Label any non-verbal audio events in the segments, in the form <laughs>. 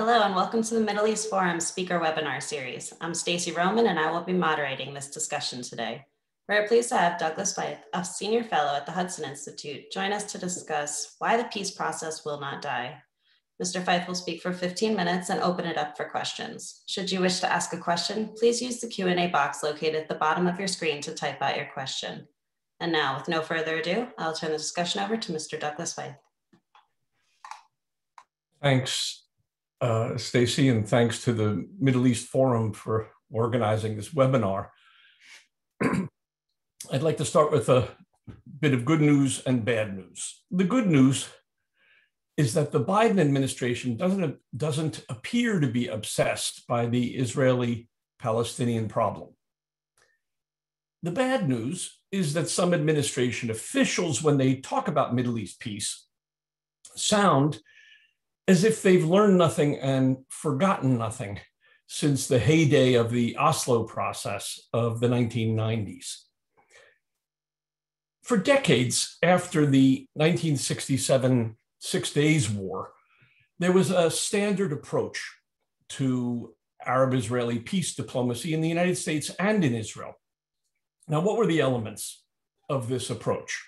Hello and welcome to the Middle East Forum speaker webinar series. I'm Stacy Roman and I will be moderating this discussion today. We're pleased to have Douglas Feith, a senior fellow at the Hudson Institute, join us to discuss why the peace process will not die. Mr. Feith will speak for 15 minutes and open it up for questions. Should you wish to ask a question, please use the Q&A box located at the bottom of your screen to type out your question. And now, with no further ado, I'll turn the discussion over to Mr. Douglas Feith. Thanks, uh, Stacy, and thanks to the Middle East Forum for organizing this webinar. <clears throat> I'd like to start with a bit of good news and bad news. The good news is that the Biden administration doesn't, doesn't appear to be obsessed by the Israeli Palestinian problem. The bad news is that some administration officials, when they talk about Middle East peace, sound as if they've learned nothing and forgotten nothing since the heyday of the Oslo process of the 1990s. For decades after the 1967 Six Days War, there was a standard approach to Arab Israeli peace diplomacy in the United States and in Israel. Now, what were the elements of this approach?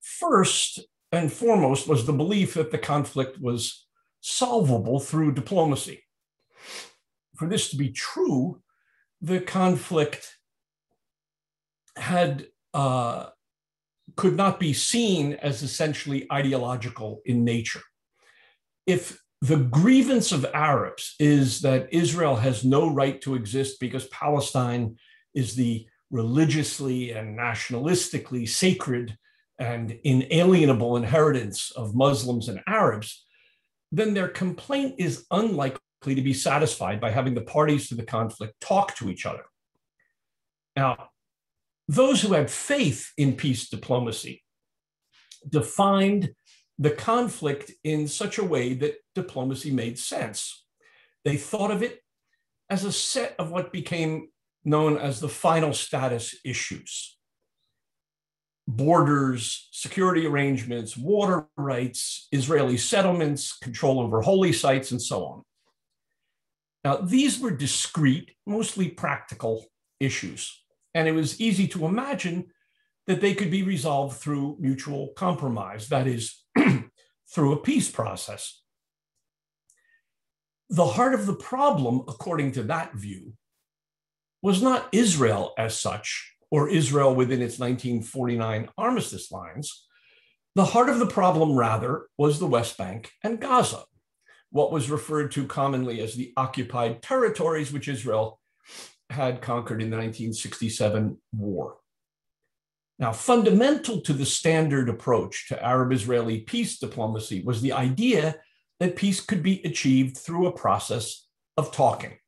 First, and foremost was the belief that the conflict was solvable through diplomacy. For this to be true, the conflict had uh, could not be seen as essentially ideological in nature. If the grievance of Arabs is that Israel has no right to exist because Palestine is the religiously and nationalistically sacred and inalienable inheritance of Muslims and Arabs, then their complaint is unlikely to be satisfied by having the parties to the conflict talk to each other. Now, those who had faith in peace diplomacy defined the conflict in such a way that diplomacy made sense. They thought of it as a set of what became known as the final status issues borders, security arrangements, water rights, Israeli settlements, control over holy sites, and so on. Now, these were discrete, mostly practical issues, and it was easy to imagine that they could be resolved through mutual compromise, that is, <clears throat> through a peace process. The heart of the problem, according to that view, was not Israel as such, or Israel within its 1949 armistice lines. The heart of the problem, rather, was the West Bank and Gaza, what was referred to commonly as the occupied territories, which Israel had conquered in the 1967 war. Now, fundamental to the standard approach to Arab Israeli peace diplomacy was the idea that peace could be achieved through a process of talking.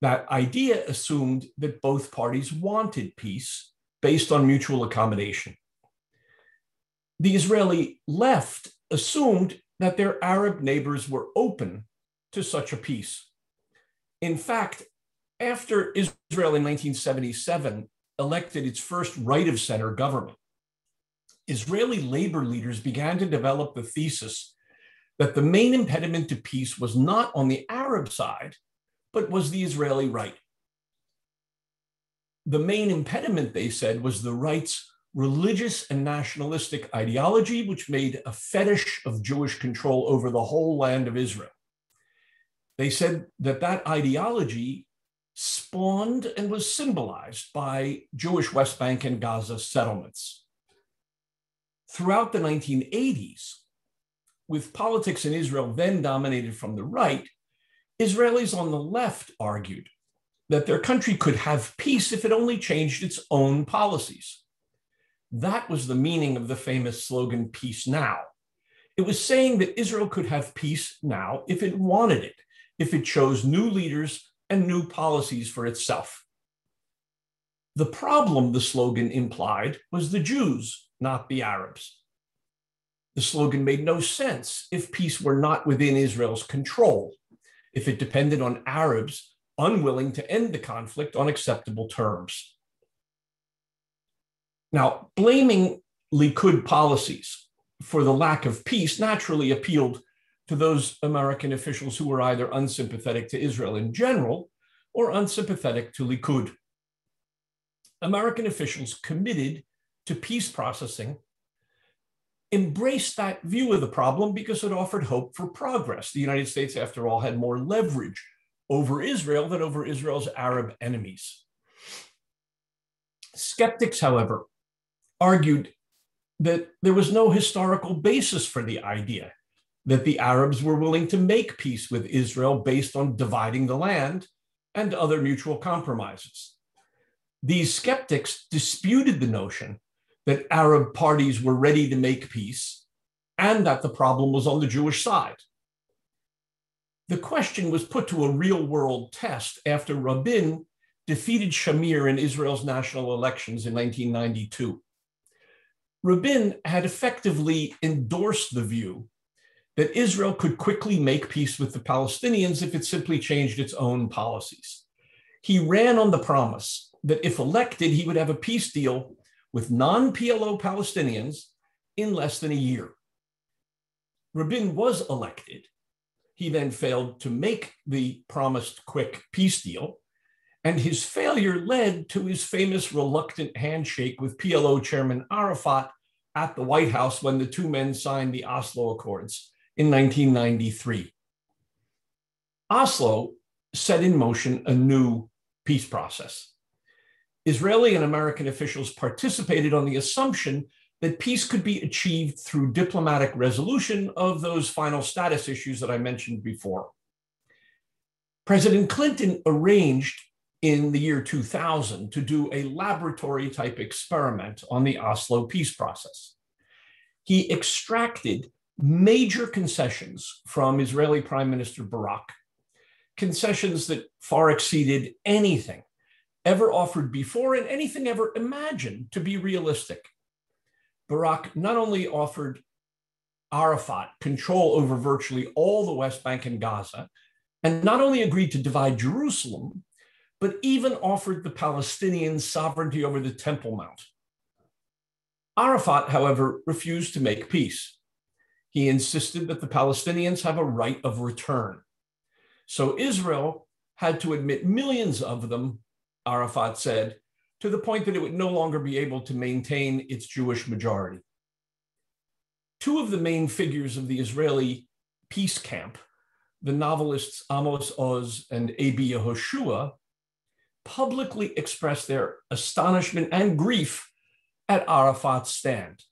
That idea assumed that both parties wanted peace based on mutual accommodation. The Israeli left assumed that their Arab neighbors were open to such a peace. In fact, after Israel in 1977 elected its first right of center government, Israeli labor leaders began to develop the thesis that the main impediment to peace was not on the Arab side, but was the Israeli right. The main impediment, they said, was the right's religious and nationalistic ideology, which made a fetish of Jewish control over the whole land of Israel. They said that that ideology spawned and was symbolized by Jewish West Bank and Gaza settlements. Throughout the 1980s, with politics in Israel then dominated from the right, Israelis on the left argued that their country could have peace if it only changed its own policies. That was the meaning of the famous slogan, Peace Now. It was saying that Israel could have peace now if it wanted it, if it chose new leaders and new policies for itself. The problem, the slogan implied, was the Jews, not the Arabs. The slogan made no sense if peace were not within Israel's control if it depended on Arabs unwilling to end the conflict on acceptable terms. Now, blaming Likud policies for the lack of peace naturally appealed to those American officials who were either unsympathetic to Israel in general or unsympathetic to Likud. American officials committed to peace processing embraced that view of the problem because it offered hope for progress. The United States, after all, had more leverage over Israel than over Israel's Arab enemies. Skeptics, however, argued that there was no historical basis for the idea that the Arabs were willing to make peace with Israel based on dividing the land and other mutual compromises. These skeptics disputed the notion that Arab parties were ready to make peace and that the problem was on the Jewish side. The question was put to a real world test after Rabin defeated Shamir in Israel's national elections in 1992. Rabin had effectively endorsed the view that Israel could quickly make peace with the Palestinians if it simply changed its own policies. He ran on the promise that if elected, he would have a peace deal with non PLO Palestinians in less than a year. Rabin was elected. He then failed to make the promised quick peace deal. And his failure led to his famous reluctant handshake with PLO Chairman Arafat at the White House when the two men signed the Oslo Accords in 1993. Oslo set in motion a new peace process. Israeli and American officials participated on the assumption that peace could be achieved through diplomatic resolution of those final status issues that I mentioned before. President Clinton arranged in the year 2000 to do a laboratory type experiment on the Oslo peace process. He extracted major concessions from Israeli Prime Minister Barak, concessions that far exceeded anything ever offered before and anything ever imagined to be realistic. Barak not only offered Arafat control over virtually all the West Bank and Gaza, and not only agreed to divide Jerusalem, but even offered the Palestinians sovereignty over the Temple Mount. Arafat, however, refused to make peace. He insisted that the Palestinians have a right of return. So Israel had to admit millions of them Arafat said, to the point that it would no longer be able to maintain its Jewish majority. Two of the main figures of the Israeli peace camp, the novelists Amos Oz and A.B. Yehoshua, publicly expressed their astonishment and grief at Arafat's stand.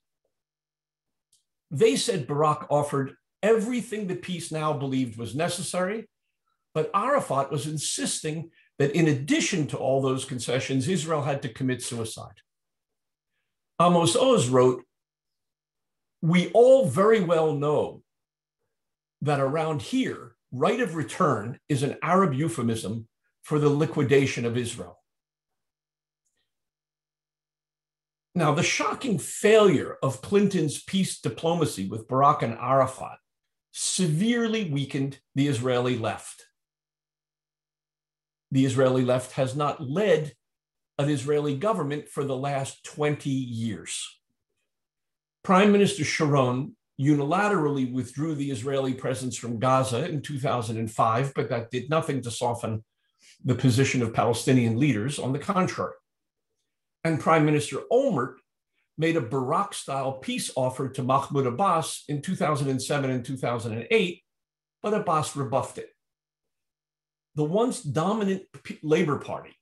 They said Barak offered everything the peace now believed was necessary, but Arafat was insisting that in addition to all those concessions, Israel had to commit suicide. Amos Oz wrote, We all very well know that around here, right of return is an Arab euphemism for the liquidation of Israel. Now, the shocking failure of Clinton's peace diplomacy with Barak and Arafat severely weakened the Israeli left the Israeli left has not led an Israeli government for the last 20 years. Prime Minister Sharon unilaterally withdrew the Israeli presence from Gaza in 2005, but that did nothing to soften the position of Palestinian leaders. On the contrary. And Prime Minister Olmert made a Barak style peace offer to Mahmoud Abbas in 2007 and 2008, but Abbas rebuffed it the once dominant Labor Party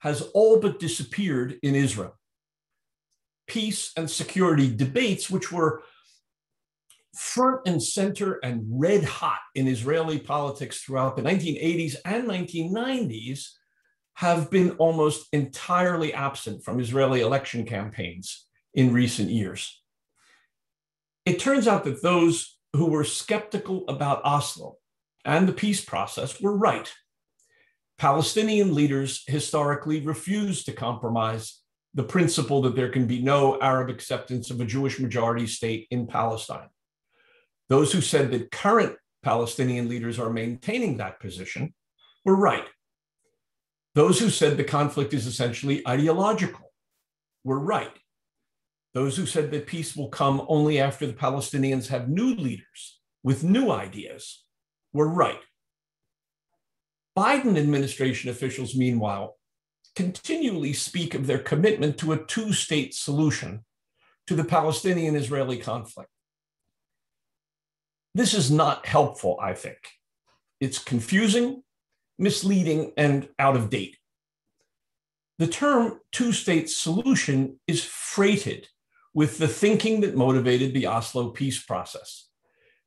has all but disappeared in Israel. Peace and security debates, which were front and center and red hot in Israeli politics throughout the 1980s and 1990s, have been almost entirely absent from Israeli election campaigns in recent years. It turns out that those who were skeptical about Oslo and the peace process were right. Palestinian leaders historically refused to compromise the principle that there can be no Arab acceptance of a Jewish majority state in Palestine. Those who said that current Palestinian leaders are maintaining that position were right. Those who said the conflict is essentially ideological were right. Those who said that peace will come only after the Palestinians have new leaders with new ideas were right. Biden administration officials, meanwhile, continually speak of their commitment to a two state solution to the Palestinian Israeli conflict. This is not helpful, I think. It's confusing, misleading, and out of date. The term two state solution is freighted with the thinking that motivated the Oslo peace process.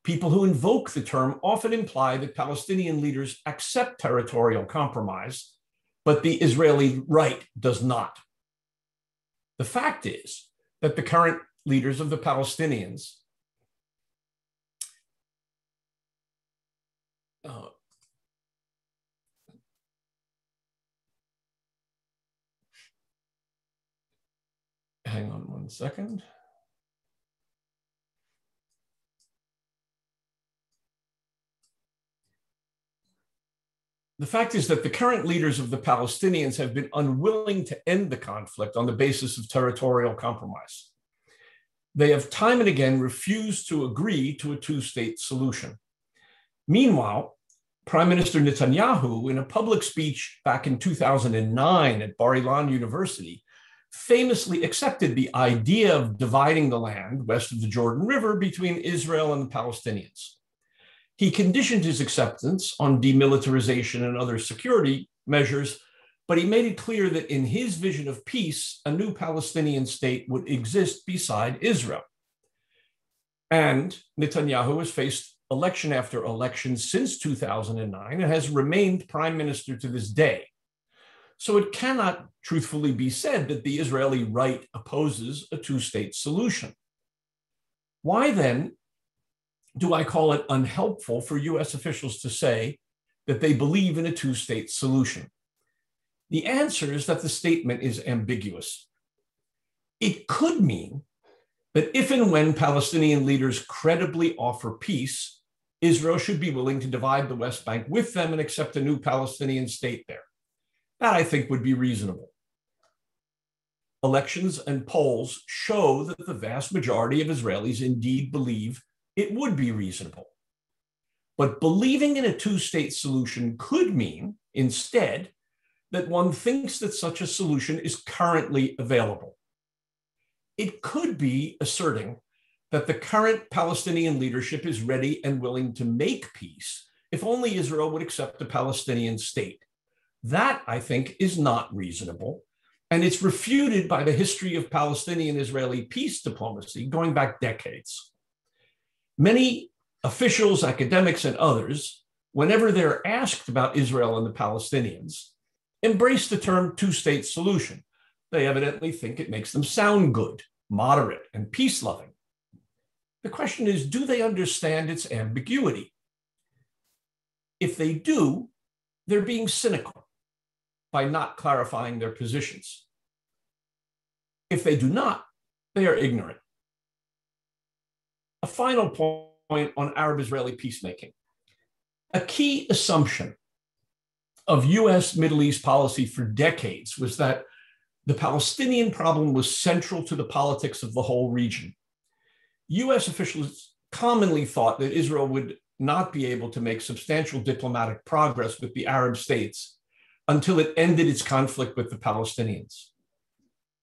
People who invoke the term often imply that Palestinian leaders accept territorial compromise, but the Israeli right does not. The fact is that the current leaders of the Palestinians uh, hang on one second. The fact is that the current leaders of the Palestinians have been unwilling to end the conflict on the basis of territorial compromise. They have time and again refused to agree to a two state solution. Meanwhile, Prime Minister Netanyahu, in a public speech back in 2009 at Bar Ilan University, famously accepted the idea of dividing the land west of the Jordan River between Israel and the Palestinians. He conditioned his acceptance on demilitarization and other security measures, but he made it clear that in his vision of peace, a new Palestinian state would exist beside Israel. And Netanyahu has faced election after election since 2009 and has remained prime minister to this day. So it cannot truthfully be said that the Israeli right opposes a two state solution. Why then do I call it unhelpful for US officials to say that they believe in a two state solution? The answer is that the statement is ambiguous. It could mean that if and when Palestinian leaders credibly offer peace, Israel should be willing to divide the West Bank with them and accept a new Palestinian state there. That I think would be reasonable. Elections and polls show that the vast majority of Israelis indeed believe it would be reasonable. But believing in a two state solution could mean, instead, that one thinks that such a solution is currently available. It could be asserting that the current Palestinian leadership is ready and willing to make peace if only Israel would accept a Palestinian state. That, I think, is not reasonable. And it's refuted by the history of Palestinian Israeli peace diplomacy going back decades. Many officials, academics, and others, whenever they're asked about Israel and the Palestinians, embrace the term two state solution. They evidently think it makes them sound good, moderate, and peace loving. The question is do they understand its ambiguity? If they do, they're being cynical by not clarifying their positions. If they do not, they are ignorant. A final point on Arab Israeli peacemaking. A key assumption of US Middle East policy for decades was that the Palestinian problem was central to the politics of the whole region. US officials commonly thought that Israel would not be able to make substantial diplomatic progress with the Arab states until it ended its conflict with the Palestinians.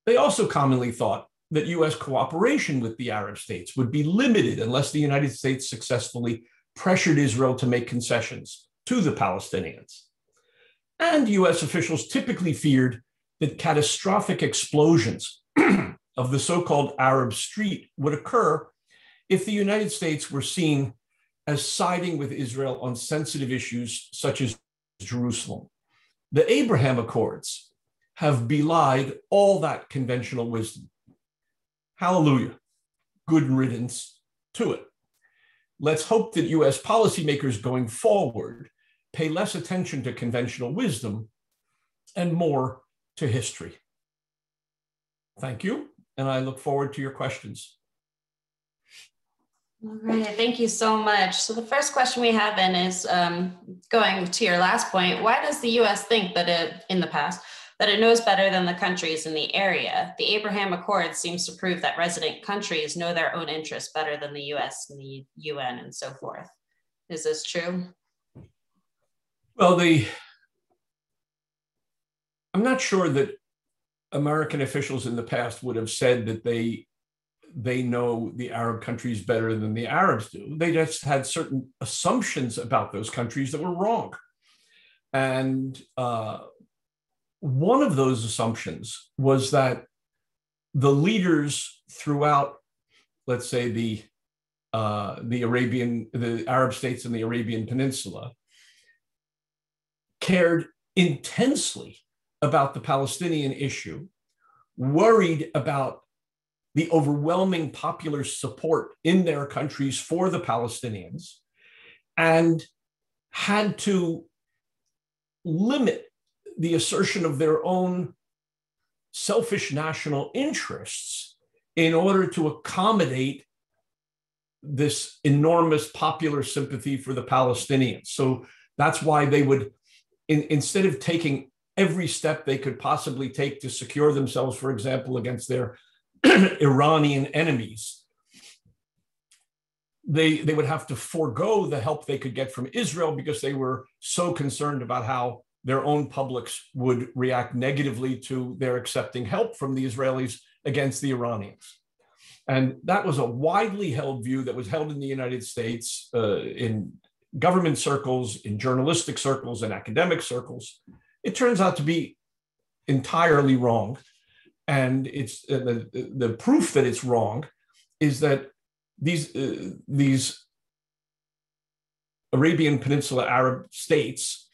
They also commonly thought that US cooperation with the Arab states would be limited unless the United States successfully pressured Israel to make concessions to the Palestinians. And US officials typically feared that catastrophic explosions <clears throat> of the so called Arab street would occur if the United States were seen as siding with Israel on sensitive issues such as Jerusalem. The Abraham Accords have belied all that conventional wisdom. Hallelujah. Good riddance to it. Let's hope that US policymakers going forward pay less attention to conventional wisdom and more to history. Thank you, and I look forward to your questions. All right, thank you so much. So the first question we have then is um, going to your last point. Why does the U.S. think that it, in the past, that it knows better than the countries in the area. The Abraham Accord seems to prove that resident countries know their own interests better than the US and the UN and so forth. Is this true? Well, the I'm not sure that American officials in the past would have said that they they know the Arab countries better than the Arabs do. They just had certain assumptions about those countries that were wrong. And uh, one of those assumptions was that the leaders throughout, let's say, the uh, the Arabian, the Arab states and the Arabian Peninsula, cared intensely about the Palestinian issue, worried about the overwhelming popular support in their countries for the Palestinians, and had to limit the assertion of their own selfish national interests in order to accommodate this enormous popular sympathy for the Palestinians. So that's why they would, in, instead of taking every step they could possibly take to secure themselves, for example, against their <clears throat> Iranian enemies, they, they would have to forego the help they could get from Israel because they were so concerned about how their own publics would react negatively to their accepting help from the Israelis against the Iranians. And that was a widely held view that was held in the United States uh, in government circles, in journalistic circles, and academic circles. It turns out to be entirely wrong. And it's uh, the, the proof that it's wrong is that these, uh, these Arabian Peninsula Arab states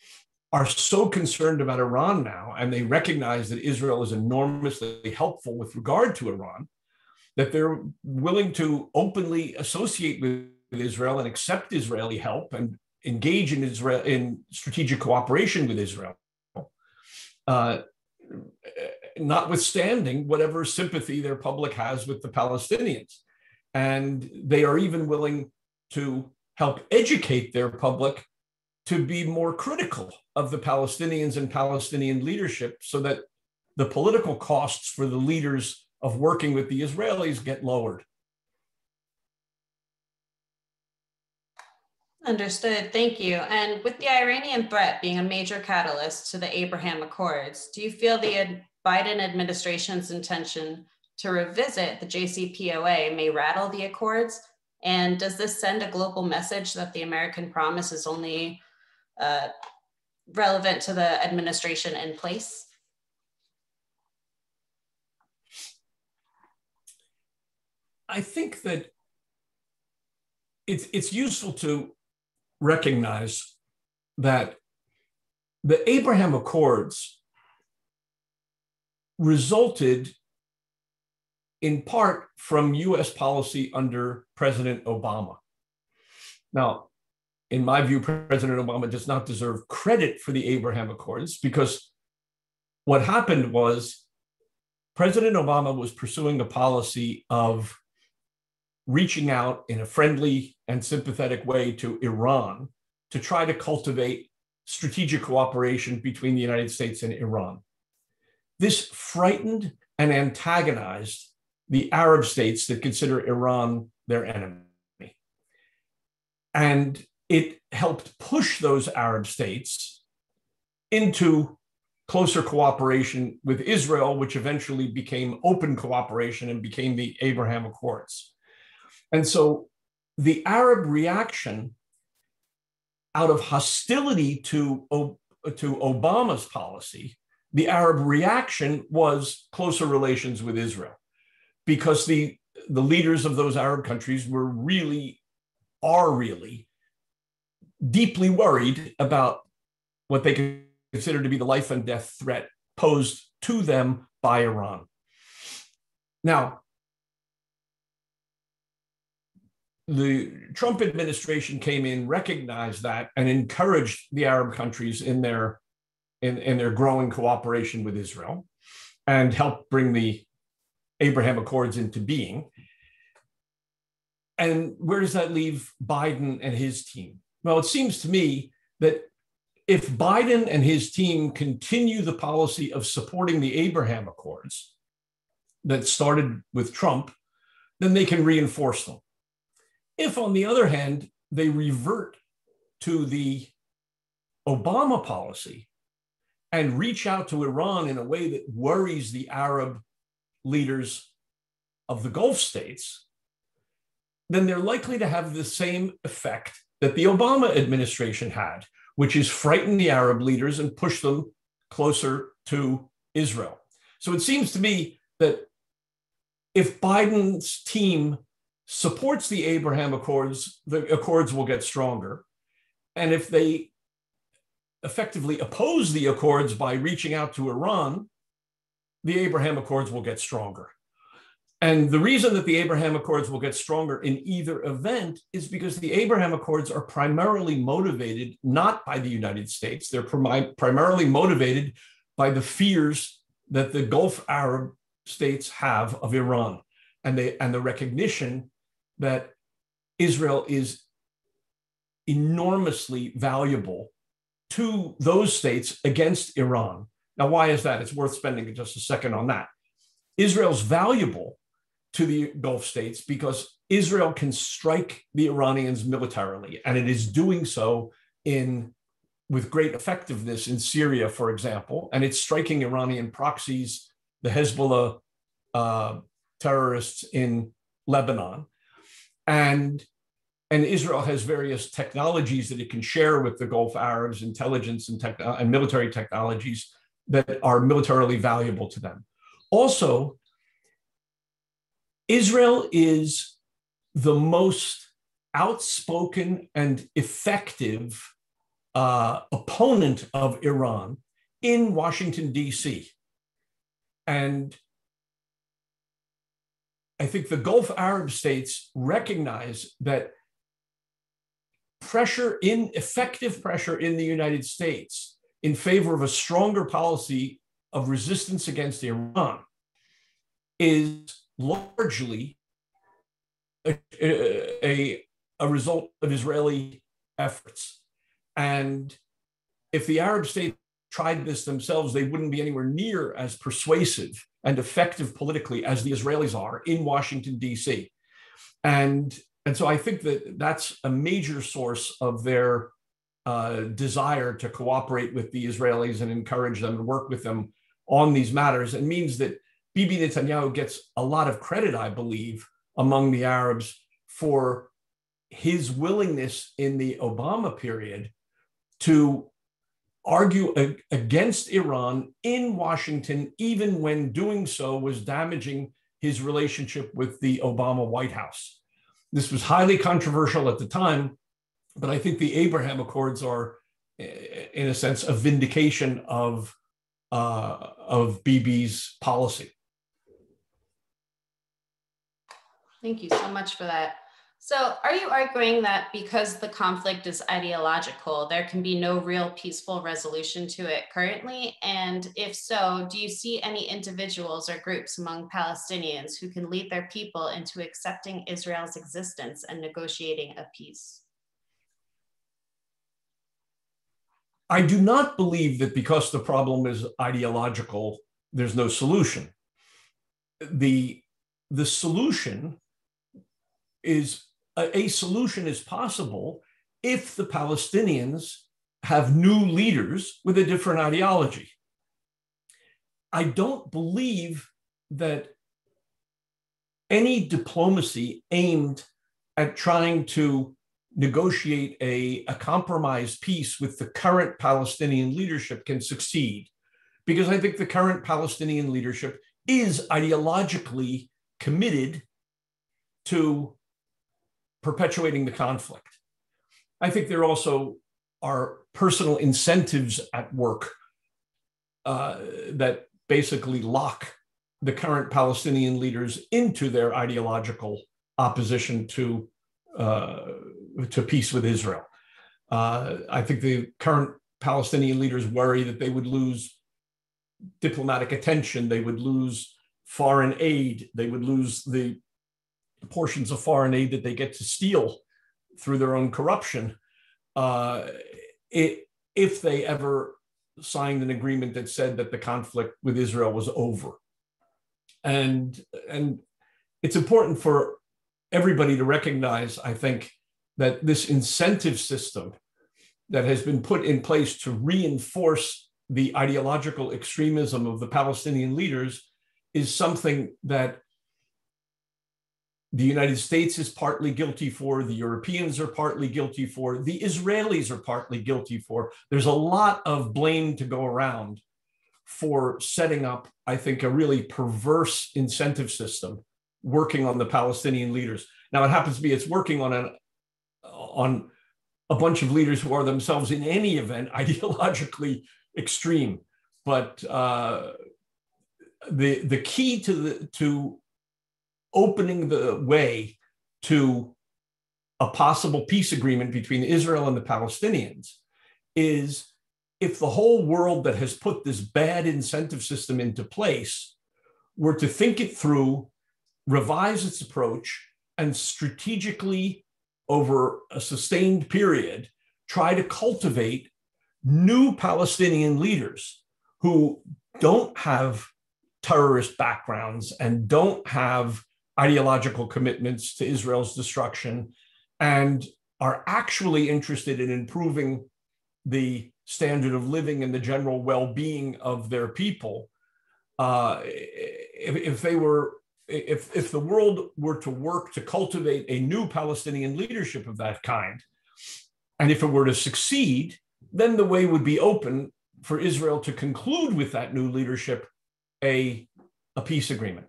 are so concerned about Iran now, and they recognize that Israel is enormously helpful with regard to Iran, that they're willing to openly associate with Israel and accept Israeli help and engage in Israel in strategic cooperation with Israel, uh, notwithstanding whatever sympathy their public has with the Palestinians. And they are even willing to help educate their public to be more critical of the Palestinians and Palestinian leadership so that the political costs for the leaders of working with the Israelis get lowered. Understood. Thank you. And with the Iranian threat being a major catalyst to the Abraham Accords, do you feel the Biden administration's intention to revisit the JCPOA may rattle the Accords? And does this send a global message that the American promise is only uh, relevant to the administration in place? I think that it's it's useful to recognize that the Abraham Accords resulted in part from US policy under President Obama. Now, in my view, President Obama does not deserve credit for the Abraham Accords because what happened was President Obama was pursuing a policy of reaching out in a friendly and sympathetic way to Iran to try to cultivate strategic cooperation between the United States and Iran. This frightened and antagonized the Arab states that consider Iran their enemy. And it helped push those Arab states into closer cooperation with Israel, which eventually became open cooperation and became the Abraham Accords. And so the Arab reaction out of hostility to, to Obama's policy, the Arab reaction was closer relations with Israel because the, the leaders of those Arab countries were really, are really deeply worried about what they consider to be the life and death threat posed to them by Iran. Now, the Trump administration came in, recognized that, and encouraged the Arab countries in their in, in their growing cooperation with Israel, and helped bring the Abraham Accords into being. And where does that leave Biden and his team? Well, it seems to me that if Biden and his team continue the policy of supporting the Abraham Accords that started with Trump, then they can reinforce them. If, on the other hand, they revert to the Obama policy and reach out to Iran in a way that worries the Arab leaders of the Gulf states, then they're likely to have the same effect that the Obama administration had, which is frighten the Arab leaders and push them closer to Israel. So it seems to me that if Biden's team supports the Abraham Accords, the Accords will get stronger. And if they effectively oppose the Accords by reaching out to Iran, the Abraham Accords will get stronger. And the reason that the Abraham Accords will get stronger in either event is because the Abraham Accords are primarily motivated not by the United States. They're prim- primarily motivated by the fears that the Gulf Arab states have of Iran and, they, and the recognition that Israel is enormously valuable to those states against Iran. Now, why is that? It's worth spending just a second on that. Israel's valuable to the Gulf states because Israel can strike the Iranians militarily, and it is doing so in with great effectiveness in Syria, for example, and it's striking Iranian proxies, the Hezbollah uh, terrorists in Lebanon, and and Israel has various technologies that it can share with the Gulf Arabs, intelligence and, techn- and military technologies that are militarily valuable to them. Also, Israel is the most outspoken and effective uh, opponent of Iran in Washington, D.C. And I think the Gulf Arab states recognize that pressure in effective pressure in the United States in favor of a stronger policy of resistance against Iran is largely a, a, a result of Israeli efforts. And if the Arab states tried this themselves, they wouldn't be anywhere near as persuasive and effective politically as the Israelis are in Washington, D.C. And, and so I think that that's a major source of their uh, desire to cooperate with the Israelis and encourage them to work with them on these matters. It means that Bibi Netanyahu gets a lot of credit, I believe, among the Arabs for his willingness in the Obama period to argue against Iran in Washington, even when doing so was damaging his relationship with the Obama White House. This was highly controversial at the time, but I think the Abraham Accords are, in a sense, a vindication of, uh, of Bibi's policy. Thank you so much for that. So, are you arguing that because the conflict is ideological, there can be no real peaceful resolution to it currently? And if so, do you see any individuals or groups among Palestinians who can lead their people into accepting Israel's existence and negotiating a peace? I do not believe that because the problem is ideological, there's no solution. The, the solution is a, a solution is possible if the Palestinians have new leaders with a different ideology. I don't believe that any diplomacy aimed at trying to negotiate a, a compromised peace with the current Palestinian leadership can succeed. Because I think the current Palestinian leadership is ideologically committed to perpetuating the conflict. I think there also are personal incentives at work uh, that basically lock the current Palestinian leaders into their ideological opposition to uh, to peace with Israel. Uh, I think the current Palestinian leaders worry that they would lose diplomatic attention, they would lose foreign aid, they would lose the portions of foreign aid that they get to steal through their own corruption. Uh, it, if they ever signed an agreement that said that the conflict with Israel was over. And, and it's important for everybody to recognize, I think, that this incentive system that has been put in place to reinforce the ideological extremism of the Palestinian leaders is something that the United States is partly guilty for, the Europeans are partly guilty for, the Israelis are partly guilty for. There's a lot of blame to go around for setting up, I think, a really perverse incentive system working on the Palestinian leaders. Now, it happens to be it's working on an on a bunch of leaders who are themselves, in any event, <laughs> ideologically extreme. But uh, the the key to the to opening the way to a possible peace agreement between Israel and the Palestinians is if the whole world that has put this bad incentive system into place were to think it through, revise its approach, and strategically, over a sustained period, try to cultivate new Palestinian leaders who don't have terrorist backgrounds and don't have ideological commitments to Israel's destruction and are actually interested in improving the standard of living and the general well-being of their people uh, if, if, they were if, if the world were to work to cultivate a new palestinian leadership of that kind and if it were to succeed then the way would be open for israel to conclude with that new leadership a, a peace agreement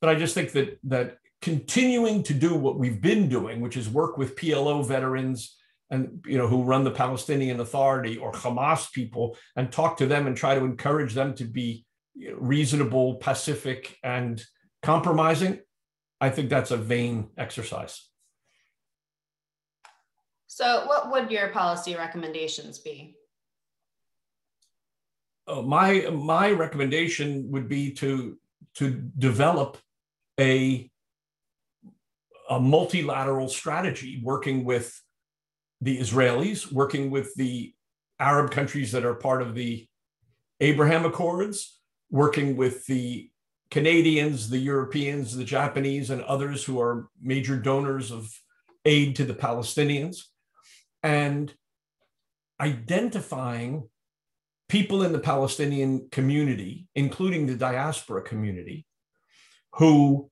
but I just think that that continuing to do what we've been doing, which is work with PLO veterans and you know who run the Palestinian Authority or Hamas people and talk to them and try to encourage them to be reasonable, pacific, and compromising. I think that's a vain exercise. So, what would your policy recommendations be? Uh, my my recommendation would be to to develop a, a multilateral strategy working with the Israelis, working with the Arab countries that are part of the Abraham Accords, working with the Canadians, the Europeans, the Japanese, and others who are major donors of aid to the Palestinians, and identifying people in the Palestinian community, including the diaspora community, who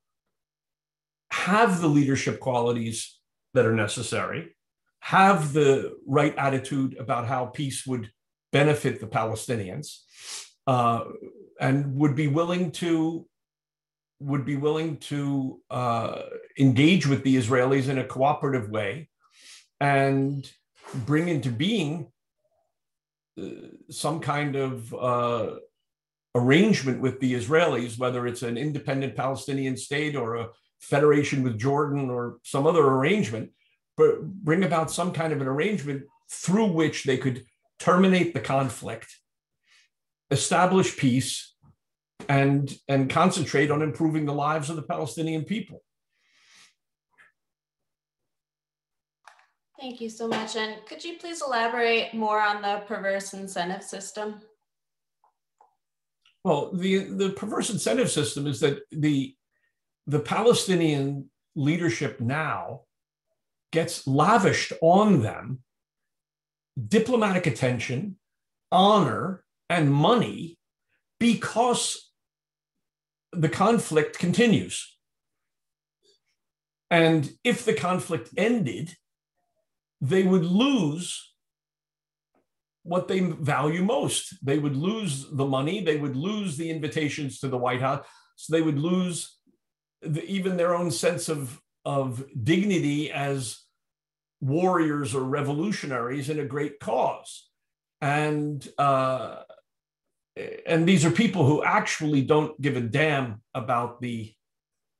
have the leadership qualities that are necessary, have the right attitude about how peace would benefit the Palestinians, uh, and would be willing to would be willing to uh, engage with the Israelis in a cooperative way and bring into being uh, some kind of uh, arrangement with the Israelis, whether it's an independent Palestinian state or a federation with Jordan or some other arrangement, but bring about some kind of an arrangement through which they could terminate the conflict, establish peace, and, and concentrate on improving the lives of the Palestinian people. Thank you so much. And could you please elaborate more on the perverse incentive system? Well, the, the perverse incentive system is that the, the Palestinian leadership now gets lavished on them diplomatic attention, honor, and money because the conflict continues. And if the conflict ended, they would lose what they value most. They would lose the money, they would lose the invitations to the White House, so they would lose the, even their own sense of, of dignity as warriors or revolutionaries in a great cause. And uh, and these are people who actually don't give a damn about the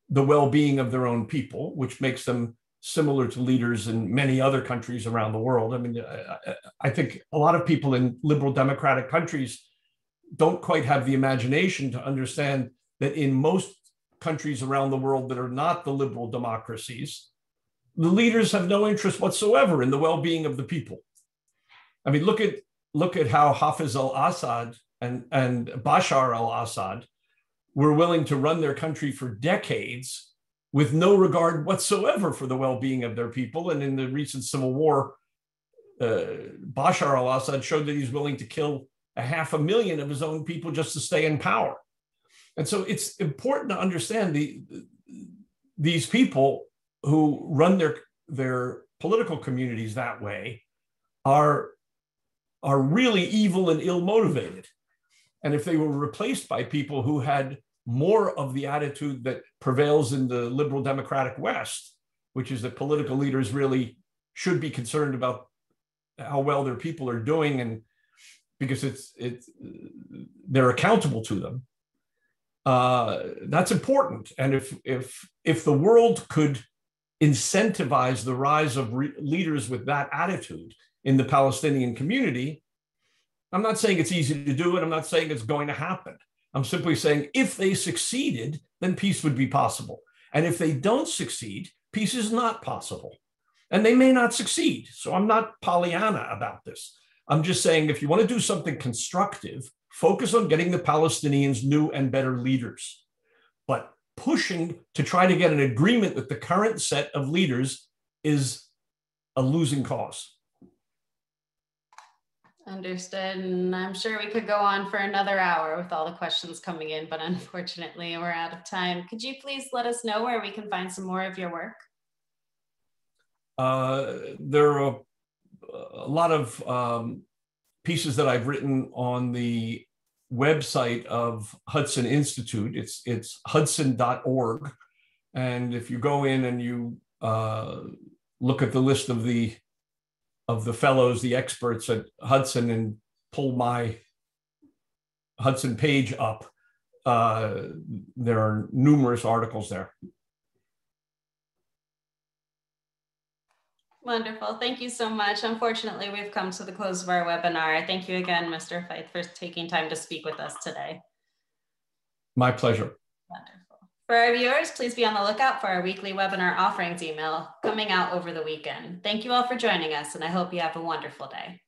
the well-being of their own people, which makes them similar to leaders in many other countries around the world. I mean, I, I, think a lot of people in liberal democratic countries don't quite have the imagination to understand that in most countries around the world that are not the liberal democracies, the leaders have no interest whatsoever in the well being of the people. I mean, look at look at how Hafiz al-Assad and, and Bashar al-Assad were willing to run their country for decades with no regard whatsoever for the well-being of their people. And in the recent civil war, uh, Bashar al-Assad showed that he's willing to kill a half a million of his own people just to stay in power. And so it's important to understand the, these people who run their, their political communities that way are, are really evil and ill motivated. And if they were replaced by people who had more of the attitude that prevails in the liberal democratic West, which is that political leaders really should be concerned about how well their people are doing and because it's it's they're accountable to them. Uh, that's important. And if if if the world could incentivize the rise of re- leaders with that attitude in the palestinian community i'm not saying it's easy to do it. I'm not saying it's going to happen i'm simply saying if they succeeded then peace would be possible and if they don't succeed peace is not possible and they may not succeed. So I'm not Pollyanna about this. I'm just saying if you want to do something constructive, focus on getting the Palestinians new and better leaders. But pushing to try to get an agreement with the current set of leaders is a losing cause. Understood. And I'm sure we could go on for another hour with all the questions coming in, but unfortunately, we're out of time. Could you please let us know where we can find some more of your work? Uh, there are a, lot of um, pieces that I've written on the website of Hudson Institute. It's it's hudson.org, and if you go in and you uh, look at the list of the of the fellows, the experts at Hudson, and pull my Hudson page up, uh, there are numerous articles there. Wonderful. Thank you so much. Unfortunately, we've come to the close of our webinar. Thank you again, Mr. Feith, for taking time to speak with us today. My pleasure. Wonderful. For our viewers, please be on the lookout for our weekly webinar offerings email coming out over the weekend. Thank you all for joining us, and I hope you have a wonderful day.